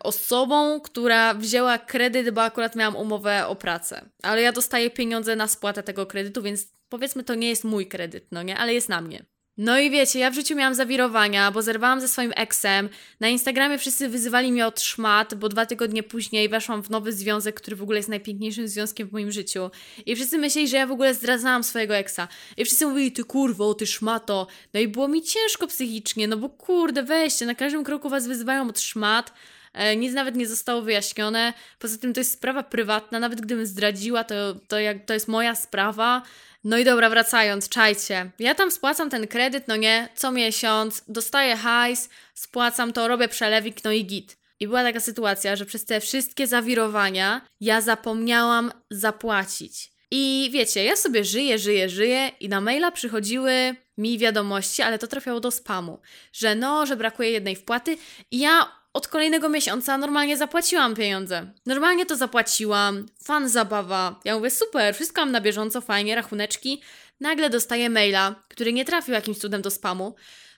osobą, która wzięła kredyt, bo akurat miałam umowę o pracę. Ale ja dostaję pieniądze na spłatę tego kredytu, więc powiedzmy to nie jest mój kredyt, no nie? Ale jest na mnie. No i wiecie, ja w życiu miałam zawirowania, bo zerwałam ze swoim eksem. Na Instagramie wszyscy wyzywali mnie od szmat, bo dwa tygodnie później weszłam w nowy związek, który w ogóle jest najpiękniejszym związkiem w moim życiu. I wszyscy myśleli, że ja w ogóle zdradzałam swojego eksa. I wszyscy mówili, ty kurwo, ty szmato. No i było mi ciężko psychicznie, no bo kurde, weźcie, na każdym kroku was wyzywają od szmat. E, nic nawet nie zostało wyjaśnione. Poza tym to jest sprawa prywatna, nawet gdybym zdradziła, to, to, jak, to jest moja sprawa. No i dobra, wracając, czajcie. Ja tam spłacam ten kredyt, no nie, co miesiąc, dostaję hajs, spłacam to, robię przelewik, no i git. I była taka sytuacja, że przez te wszystkie zawirowania ja zapomniałam zapłacić. I wiecie, ja sobie żyję, żyję, żyję i na maila przychodziły mi wiadomości, ale to trafiało do spamu, że no, że brakuje jednej wpłaty i ja od kolejnego miesiąca normalnie zapłaciłam pieniądze. Normalnie to zapłaciłam, fan zabawa. Ja mówię, super, wszystko mam na bieżąco, fajnie, rachuneczki. Nagle dostaję maila, który nie trafił jakimś cudem do spamu.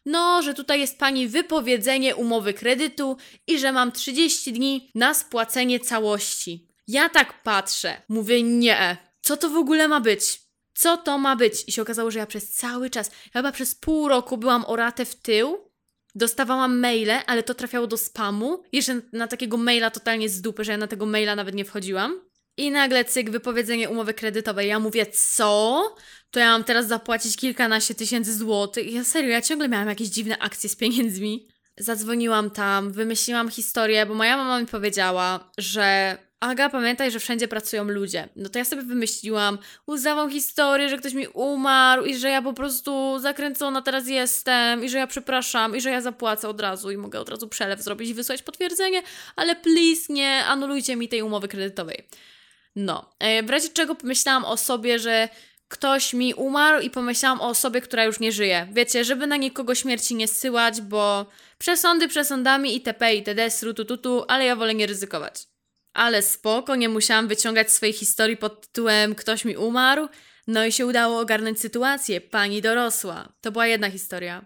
No, że tutaj jest pani wypowiedzenie umowy kredytu i że mam 30 dni na spłacenie całości. Ja tak patrzę, mówię nie. Co to w ogóle ma być? Co to ma być? I się okazało, że ja przez cały czas, ja chyba przez pół roku byłam o ratę w tył Dostawałam maile, ale to trafiało do spamu. Jeszcze na takiego maila totalnie z dupy, że ja na tego maila nawet nie wchodziłam. I nagle cyk, wypowiedzenie umowy kredytowej. Ja mówię, co? To ja mam teraz zapłacić kilkanaście tysięcy złotych. Ja serio, ja ciągle miałam jakieś dziwne akcje z pieniędzmi. Zadzwoniłam tam, wymyśliłam historię, bo moja mama mi powiedziała, że Aga, pamiętaj, że wszędzie pracują ludzie. No to ja sobie wymyśliłam uznawą historię, że ktoś mi umarł i że ja po prostu zakręcona teraz jestem i że ja przepraszam i że ja zapłacę od razu i mogę od razu przelew zrobić i wysłać potwierdzenie, ale please nie anulujcie mi tej umowy kredytowej. No, e, w razie czego pomyślałam o sobie, że ktoś mi umarł i pomyślałam o osobie, która już nie żyje. Wiecie, żeby na nikogo śmierci nie syłać, bo przesądy przesądami itp. itd. srutututu, ale ja wolę nie ryzykować. Ale spoko, nie musiałam wyciągać swojej historii pod tytułem ktoś mi umarł. No i się udało ogarnąć sytuację. Pani dorosła. To była jedna historia.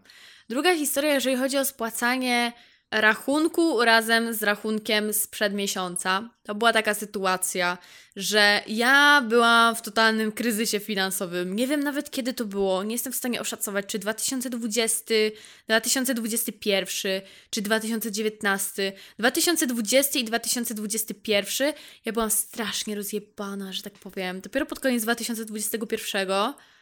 Druga historia, jeżeli chodzi o spłacanie rachunku razem z rachunkiem sprzed miesiąca. To była taka sytuacja, że ja byłam w totalnym kryzysie finansowym. Nie wiem nawet kiedy to było. Nie jestem w stanie oszacować, czy 2020, 2021, czy 2019. 2020 i 2021 ja byłam strasznie rozjebana, że tak powiem. Dopiero pod koniec 2021 Yy,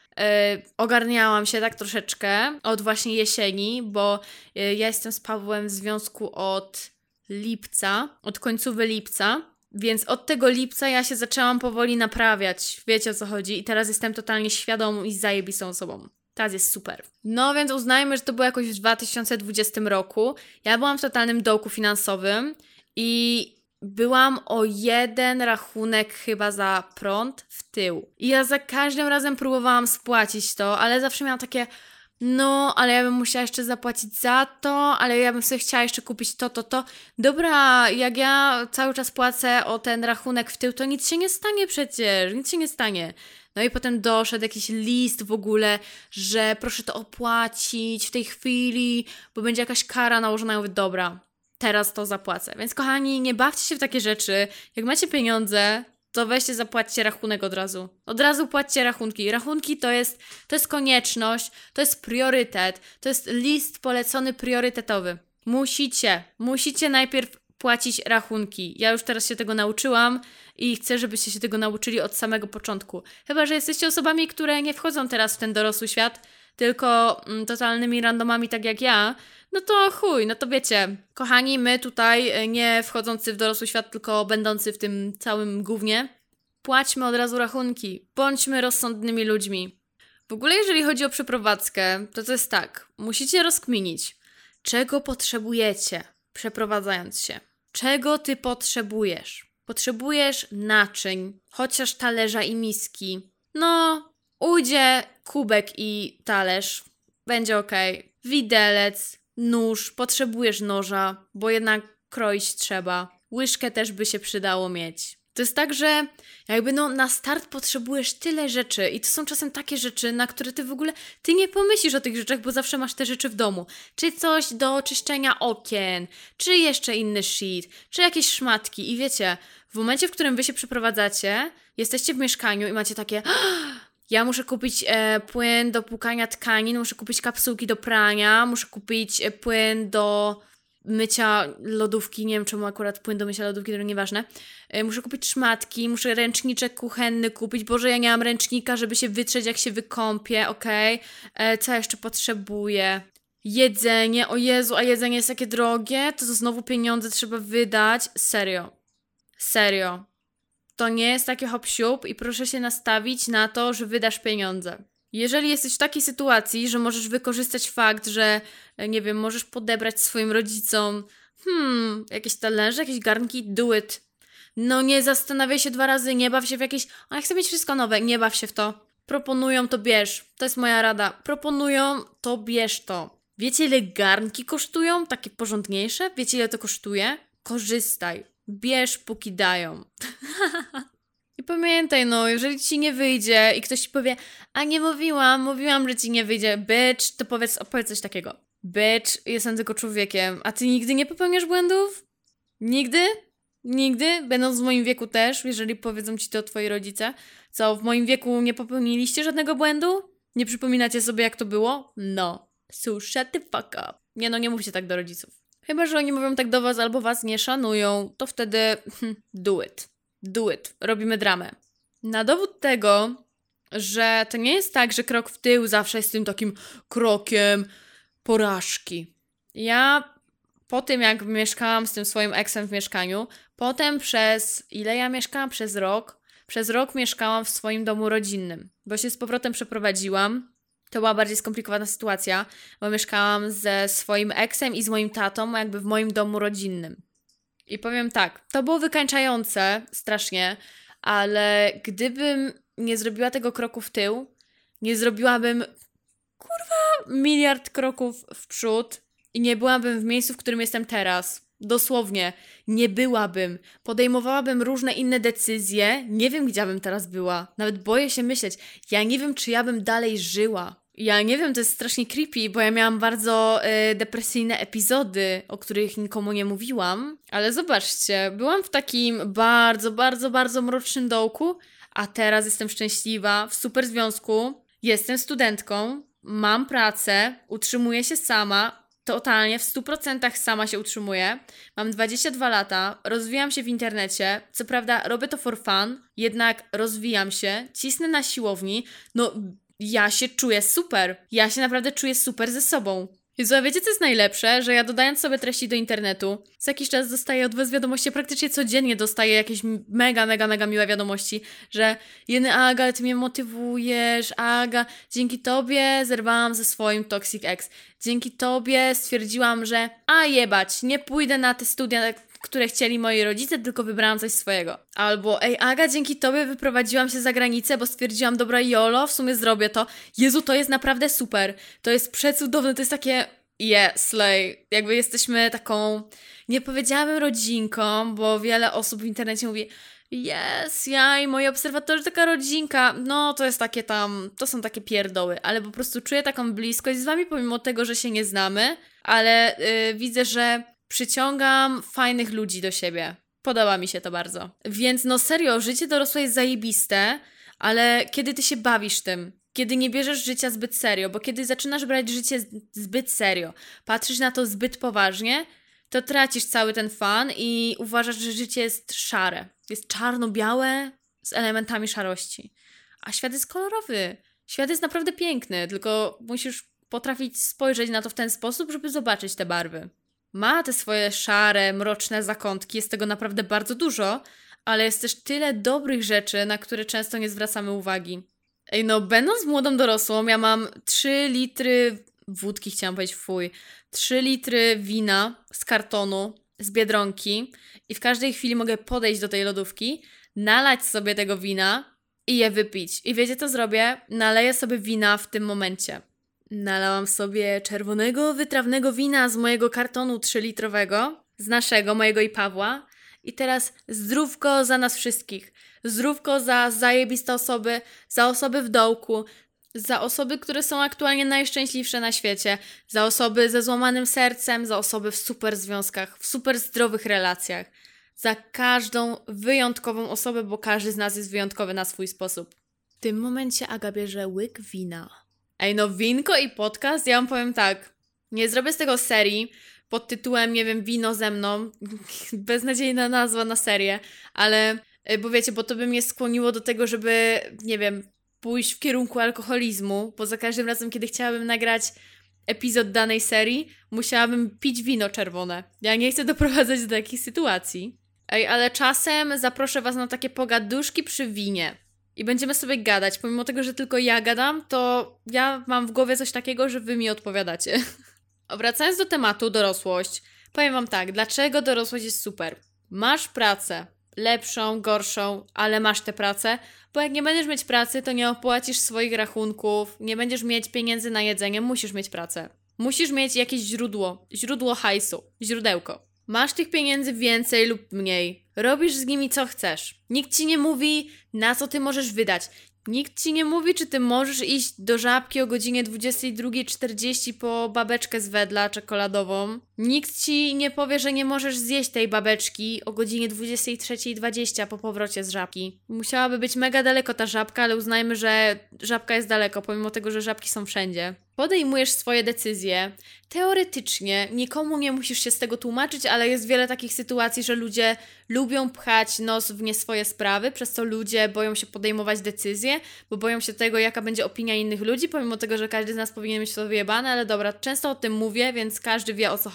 ogarniałam się tak troszeczkę od właśnie jesieni, bo yy, ja jestem z Pawłem w związku od lipca, od końcówy lipca. Więc od tego lipca ja się zaczęłam powoli naprawiać. Wiecie o co chodzi? I teraz jestem totalnie świadomą i zajebistą osobą. Teraz jest super. No więc uznajmy, że to było jakoś w 2020 roku. Ja byłam w totalnym dołku finansowym i byłam o jeden rachunek chyba za prąd w tył. I ja za każdym razem próbowałam spłacić to, ale zawsze miałam takie, no, ale ja bym musiała jeszcze zapłacić za to, ale ja bym sobie chciała jeszcze kupić to, to, to. Dobra, jak ja cały czas płacę o ten rachunek w tył, to nic się nie stanie przecież, nic się nie stanie. No i potem doszedł jakiś list w ogóle, że proszę to opłacić w tej chwili, bo będzie jakaś kara nałożona. Ja mówię, dobra, teraz to zapłacę. Więc kochani, nie bawcie się w takie rzeczy. Jak macie pieniądze, to weźcie, zapłaćcie rachunek od razu. Od razu płaccie rachunki. Rachunki to jest, to jest konieczność, to jest priorytet, to jest list polecony priorytetowy. Musicie, musicie najpierw płacić rachunki. Ja już teraz się tego nauczyłam i chcę, żebyście się tego nauczyli od samego początku. Chyba, że jesteście osobami, które nie wchodzą teraz w ten dorosły świat, tylko mm, totalnymi randomami, tak jak ja, no to chuj, no to wiecie, kochani, my tutaj, e, nie wchodzący w dorosły świat, tylko będący w tym całym głównie, płaćmy od razu rachunki, bądźmy rozsądnymi ludźmi. W ogóle, jeżeli chodzi o przeprowadzkę, to to jest tak, musicie rozkminić, czego potrzebujecie, przeprowadzając się. Czego ty potrzebujesz? Potrzebujesz naczyń, chociaż talerza i miski. No, ujdzie kubek i talerz, będzie ok. Widelec, nóż, potrzebujesz noża, bo jednak kroić trzeba. Łyżkę też by się przydało mieć. To jest tak, że jakby no na start potrzebujesz tyle rzeczy i to są czasem takie rzeczy, na które ty w ogóle ty nie pomyślisz o tych rzeczach, bo zawsze masz te rzeczy w domu. Czy coś do czyszczenia okien, czy jeszcze inny shit, czy jakieś szmatki i wiecie, w momencie, w którym wy się przeprowadzacie, jesteście w mieszkaniu i macie takie ja muszę kupić e, płyn do płukania tkanin, muszę kupić kapsułki do prania, muszę kupić e, płyn do mycia lodówki, nie wiem czemu akurat płyn do mycia lodówki, to nieważne. E, muszę kupić szmatki, muszę ręczniczek kuchenny kupić. Boże, ja nie mam ręcznika, żeby się wytrzeć jak się wykąpię, okej. Okay? E, co jeszcze potrzebuję? Jedzenie, o Jezu, a jedzenie jest takie drogie, to, to znowu pieniądze trzeba wydać. Serio. Serio to nie jest takie hop i proszę się nastawić na to, że wydasz pieniądze. Jeżeli jesteś w takiej sytuacji, że możesz wykorzystać fakt, że e, nie wiem, możesz podebrać swoim rodzicom hmm, jakieś talerze, jakieś garnki, do it. No nie zastanawiaj się dwa razy, nie baw się w jakieś, a ja chcę mieć wszystko nowe, nie baw się w to. Proponują, to bierz. To jest moja rada. Proponują, to bierz to. Wiecie, ile garnki kosztują? Takie porządniejsze? Wiecie, ile to kosztuje? Korzystaj. Bierz, póki dają. I pamiętaj, no, jeżeli ci nie wyjdzie i ktoś ci powie, a nie mówiłam, mówiłam, że ci nie wyjdzie, bitch, to powiedz, opowiedz coś takiego. Bitch, jestem tylko człowiekiem, a ty nigdy nie popełniasz błędów? Nigdy? Nigdy? Będąc w moim wieku też, jeżeli powiedzą ci to twoi rodzice. Co, w moim wieku nie popełniliście żadnego błędu? Nie przypominacie sobie, jak to było? No. So shut the fuck up. Nie no, nie mówcie tak do rodziców. Chyba, że oni mówią tak do was albo was nie szanują, to wtedy hmm, do it. do it, robimy dramę. Na dowód tego, że to nie jest tak, że krok w tył zawsze jest tym takim krokiem porażki. Ja po tym, jak mieszkałam z tym swoim eksem w mieszkaniu, potem przez ile ja mieszkałam? Przez rok. Przez rok mieszkałam w swoim domu rodzinnym, bo się z powrotem przeprowadziłam. To była bardziej skomplikowana sytuacja, bo mieszkałam ze swoim eksem i z moim tatą, jakby w moim domu rodzinnym. I powiem tak, to było wykańczające strasznie, ale gdybym nie zrobiła tego kroku w tył, nie zrobiłabym kurwa miliard kroków w przód i nie byłabym w miejscu, w którym jestem teraz. Dosłownie, nie byłabym. Podejmowałabym różne inne decyzje. Nie wiem, gdzie bym teraz była. Nawet boję się myśleć. Ja nie wiem, czy ja bym dalej żyła. Ja nie wiem, to jest strasznie creepy, bo ja miałam bardzo y, depresyjne epizody, o których nikomu nie mówiłam. Ale zobaczcie, byłam w takim bardzo, bardzo, bardzo mrocznym dołku, a teraz jestem szczęśliwa, w super związku, jestem studentką, mam pracę, utrzymuję się sama, totalnie w 100% sama się utrzymuję. Mam 22 lata, rozwijam się w internecie. Co prawda, robię to for fun, jednak rozwijam się, cisnę na siłowni. No, ja się czuję super. Ja się naprawdę czuję super ze sobą. Jezu, a wiecie co jest najlepsze? Że ja dodając sobie treści do internetu, co jakiś czas dostaję od was wiadomości, praktycznie codziennie dostaję jakieś mega, mega, mega miłe wiadomości, że jeny Aga, ty mnie motywujesz, Aga, dzięki tobie zerwałam ze swoim Toxic Ex. Dzięki tobie stwierdziłam, że a jebać, nie pójdę na te studia które chcieli moi rodzice, tylko wybrałam coś swojego. Albo, ej, Aga, dzięki tobie wyprowadziłam się za granicę, bo stwierdziłam, dobra, Jolo, w sumie zrobię to. Jezu, to jest naprawdę super. To jest przecudowne, to jest takie, yeah, slay. Jakby jesteśmy taką, nie powiedziałabym rodzinką, bo wiele osób w internecie mówi, Yes, ja i moi obserwatorzy, taka rodzinka. No, to jest takie tam, to są takie pierdoły, ale po prostu czuję taką bliskość z wami, pomimo tego, że się nie znamy, ale yy, widzę, że przyciągam fajnych ludzi do siebie. Podoba mi się to bardzo. Więc no serio, życie dorosłe jest zajebiste, ale kiedy ty się bawisz tym, kiedy nie bierzesz życia zbyt serio, bo kiedy zaczynasz brać życie zbyt serio, patrzysz na to zbyt poważnie, to tracisz cały ten fan i uważasz, że życie jest szare. Jest czarno-białe z elementami szarości. A świat jest kolorowy. Świat jest naprawdę piękny, tylko musisz potrafić spojrzeć na to w ten sposób, żeby zobaczyć te barwy ma te swoje szare, mroczne zakątki, jest tego naprawdę bardzo dużo, ale jest też tyle dobrych rzeczy, na które często nie zwracamy uwagi. Ej, no, będąc młodą dorosłą, ja mam 3 litry wódki, chciałam powiedzieć, fuj, 3 litry wina z kartonu, z biedronki i w każdej chwili mogę podejść do tej lodówki, nalać sobie tego wina i je wypić. I wiecie co zrobię? Naleję sobie wina w tym momencie. Nalałam sobie czerwonego, wytrawnego wina z mojego kartonu 3-litrowego, z naszego, mojego i Pawła. I teraz zdrówko za nas wszystkich. Zdrówko za zajebiste osoby, za osoby w dołku, za osoby, które są aktualnie najszczęśliwsze na świecie, za osoby ze złamanym sercem, za osoby w super związkach, w super zdrowych relacjach. Za każdą wyjątkową osobę, bo każdy z nas jest wyjątkowy na swój sposób. W tym momencie Aga bierze łyk wina Ej, no winko i podcast, ja wam powiem tak, nie zrobię z tego serii pod tytułem, nie wiem, wino ze mną, beznadziejna nazwa na serię, ale, e, bo wiecie, bo to by mnie skłoniło do tego, żeby, nie wiem, pójść w kierunku alkoholizmu, bo za każdym razem, kiedy chciałabym nagrać epizod danej serii, musiałabym pić wino czerwone. Ja nie chcę doprowadzać do takich sytuacji. Ej, ale czasem zaproszę was na takie pogaduszki przy winie i będziemy sobie gadać. Pomimo tego, że tylko ja gadam, to ja mam w głowie coś takiego, że wy mi odpowiadacie. Wracając do tematu dorosłość, powiem wam tak, dlaczego dorosłość jest super. Masz pracę, lepszą, gorszą, ale masz tę pracę, bo jak nie będziesz mieć pracy, to nie opłacisz swoich rachunków, nie będziesz mieć pieniędzy na jedzenie, musisz mieć pracę. Musisz mieć jakieś źródło, źródło hajsu, źródełko. Masz tych pieniędzy więcej lub mniej. Robisz z nimi co chcesz. Nikt ci nie mówi, na co ty możesz wydać. Nikt ci nie mówi, czy ty możesz iść do żabki o godzinie 22.40 po babeczkę z wedla czekoladową. Nikt ci nie powie, że nie możesz zjeść tej babeczki o godzinie 23.20 po powrocie z żabki. Musiałaby być mega daleko ta żabka, ale uznajmy, że żabka jest daleko, pomimo tego, że żabki są wszędzie. podejmujesz swoje decyzje. Teoretycznie nikomu nie musisz się z tego tłumaczyć, ale jest wiele takich sytuacji, że ludzie lubią pchać nos w nie swoje sprawy, przez co ludzie boją się podejmować decyzje, bo boją się tego, jaka będzie opinia innych ludzi, pomimo tego, że każdy z nas powinien mieć to wyjebane, ale dobra, często o tym mówię, więc każdy wie o co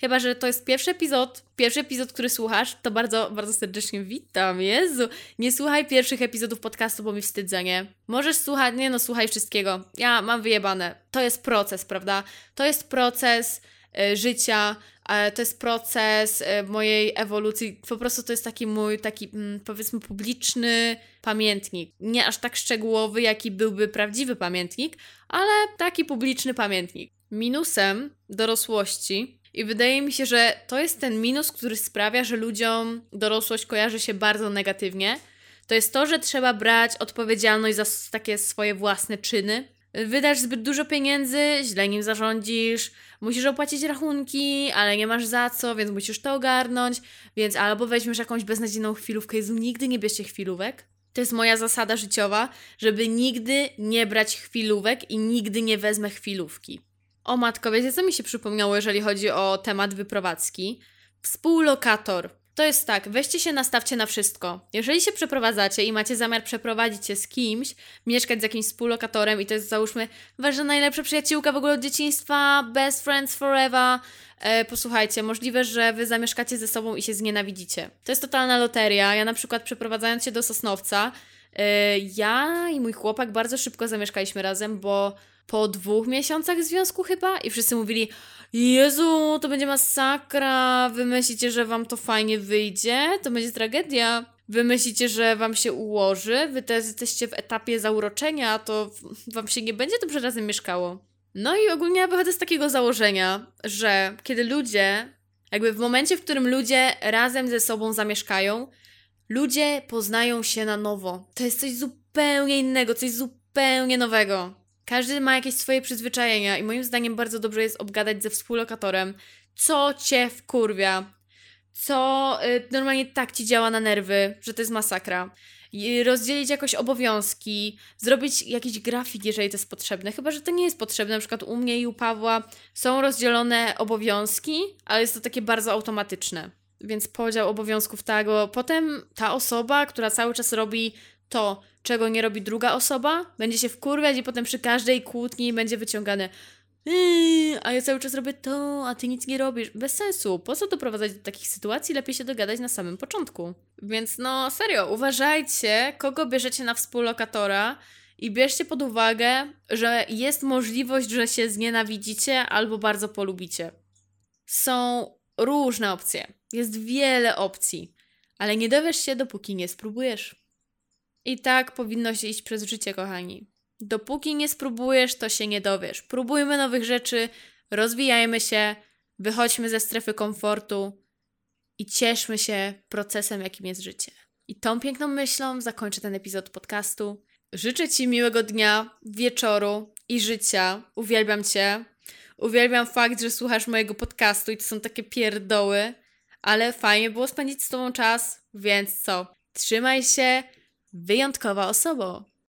Chyba, że to jest pierwszy epizod, pierwszy epizod, który słuchasz, to bardzo, bardzo serdecznie witam. Jezu, nie słuchaj pierwszych epizodów podcastu, bo mi wstydzenie. Możesz słuchać, nie no, słuchaj wszystkiego. Ja mam wyjebane. To jest proces, prawda? To jest proces y, życia, y, to jest proces y, mojej ewolucji. Po prostu to jest taki mój, taki mm, powiedzmy publiczny pamiętnik. Nie aż tak szczegółowy, jaki byłby prawdziwy pamiętnik, ale taki publiczny pamiętnik. Minusem dorosłości i wydaje mi się, że to jest ten minus, który sprawia, że ludziom dorosłość kojarzy się bardzo negatywnie. To jest to, że trzeba brać odpowiedzialność za takie swoje własne czyny. Wydasz zbyt dużo pieniędzy, źle nim zarządzisz, musisz opłacić rachunki, ale nie masz za co, więc musisz to ogarnąć, więc albo weźmiesz jakąś beznadziejną chwilówkę, Jezu, nigdy nie bierzcie chwilówek. To jest moja zasada życiowa, żeby nigdy nie brać chwilówek i nigdy nie wezmę chwilówki. O matko, wiecie co mi się przypomniało, jeżeli chodzi o temat wyprowadzki? Współlokator. To jest tak, weźcie się, nastawcie na wszystko. Jeżeli się przeprowadzacie i macie zamiar przeprowadzić się z kimś, mieszkać z jakimś współlokatorem i to jest załóżmy wasza najlepsza przyjaciółka w ogóle od dzieciństwa, best friends forever, e, posłuchajcie, możliwe, że wy zamieszkacie ze sobą i się znienawidzicie. To jest totalna loteria. Ja na przykład przeprowadzając się do Sosnowca, e, ja i mój chłopak bardzo szybko zamieszkaliśmy razem, bo po dwóch miesiącach związku chyba i wszyscy mówili Jezu, to będzie masakra, wy myślicie, że wam to fajnie wyjdzie, to będzie tragedia. Wy myślicie, że wam się ułoży, wy teraz jesteście w etapie zauroczenia, to wam się nie będzie dobrze razem mieszkało. No i ogólnie ja wychodzę z takiego założenia, że kiedy ludzie, jakby w momencie, w którym ludzie razem ze sobą zamieszkają, ludzie poznają się na nowo. To jest coś zupełnie innego, coś zupełnie nowego. Każdy ma jakieś swoje przyzwyczajenia i moim zdaniem bardzo dobrze jest obgadać ze współlokatorem, co cię wkurwia, co y, normalnie tak ci działa na nerwy, że to jest masakra. Rozdzielić jakoś obowiązki, zrobić jakiś grafik, jeżeli to jest potrzebne. Chyba, że to nie jest potrzebne. Na przykład u mnie i u Pawła są rozdzielone obowiązki, ale jest to takie bardzo automatyczne. Więc podział obowiązków tak, bo potem ta osoba, która cały czas robi to, czego nie robi druga osoba, będzie się wkurwiać i potem przy każdej kłótni będzie wyciągane yy, a ja cały czas robię to, a ty nic nie robisz. Bez sensu. Po co doprowadzać do takich sytuacji? Lepiej się dogadać na samym początku. Więc no, serio, uważajcie, kogo bierzecie na współlokatora i bierzcie pod uwagę, że jest możliwość, że się znienawidzicie albo bardzo polubicie. Są różne opcje. Jest wiele opcji, ale nie dowiesz się, dopóki nie spróbujesz. I tak powinno się iść przez życie, kochani. Dopóki nie spróbujesz, to się nie dowiesz. Próbujmy nowych rzeczy, rozwijajmy się, wychodźmy ze strefy komfortu i cieszmy się procesem, jakim jest życie. I tą piękną myślą zakończę ten epizod podcastu. Życzę Ci miłego dnia, wieczoru i życia. Uwielbiam Cię. Uwielbiam fakt, że słuchasz mojego podcastu i to są takie pierdoły, ale fajnie było spędzić z Tobą czas, więc co? Trzymaj się, wyjątkowa osoba.